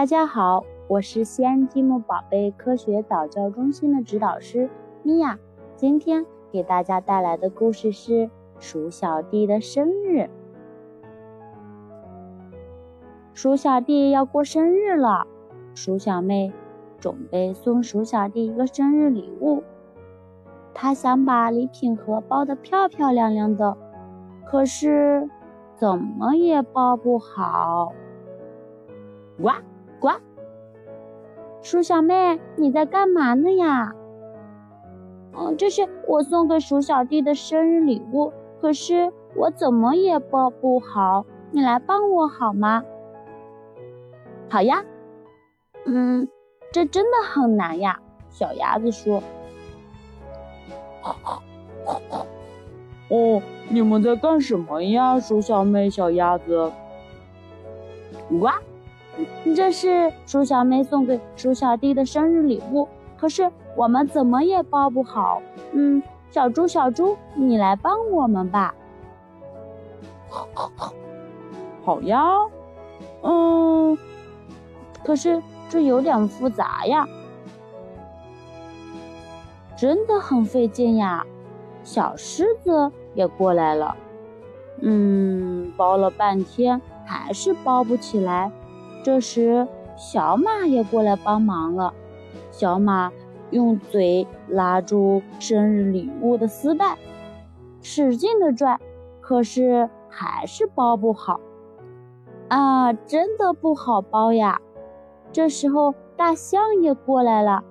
大家好，我是西安积木宝贝科学早教中心的指导师米娅。今天给大家带来的故事是鼠小弟的生日。鼠小弟要过生日了，鼠小妹准备送鼠小弟一个生日礼物。她想把礼品盒包得漂漂亮亮的，可是怎么也包不好。哇呱！鼠小妹，你在干嘛呢呀？嗯，这是我送给鼠小弟的生日礼物，可是我怎么也包不好，你来帮我好吗？好呀。嗯，这真的很难呀。小鸭子说。哦，你们在干什么呀，鼠小妹、小鸭子？哇，这是鼠小妹送给鼠小弟的生日礼物，可是我们怎么也包不好。嗯，小猪，小猪，你来帮我们吧。好呀，嗯，可是这有点复杂呀。真的很费劲呀，小狮子也过来了。嗯，包了半天还是包不起来。这时，小马也过来帮忙了。小马用嘴拉住生日礼物的丝带，使劲的拽，可是还是包不好。啊，真的不好包呀！这时候，大象也过来了。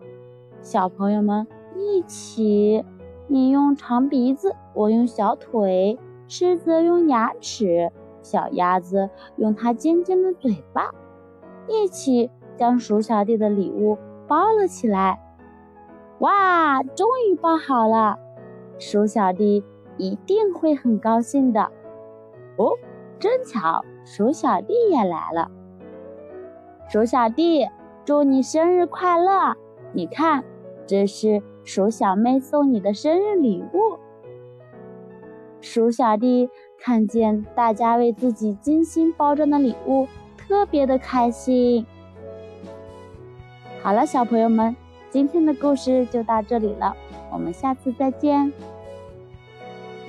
小朋友们。一起，你用长鼻子，我用小腿，狮子用牙齿，小鸭子用它尖尖的嘴巴，一起将鼠小弟的礼物包了起来。哇，终于包好了！鼠小弟一定会很高兴的。哦，真巧鼠小弟也来了。鼠小弟，祝你生日快乐！你看，这是。鼠小妹送你的生日礼物，鼠小弟看见大家为自己精心包装的礼物，特别的开心。好了，小朋友们，今天的故事就到这里了，我们下次再见。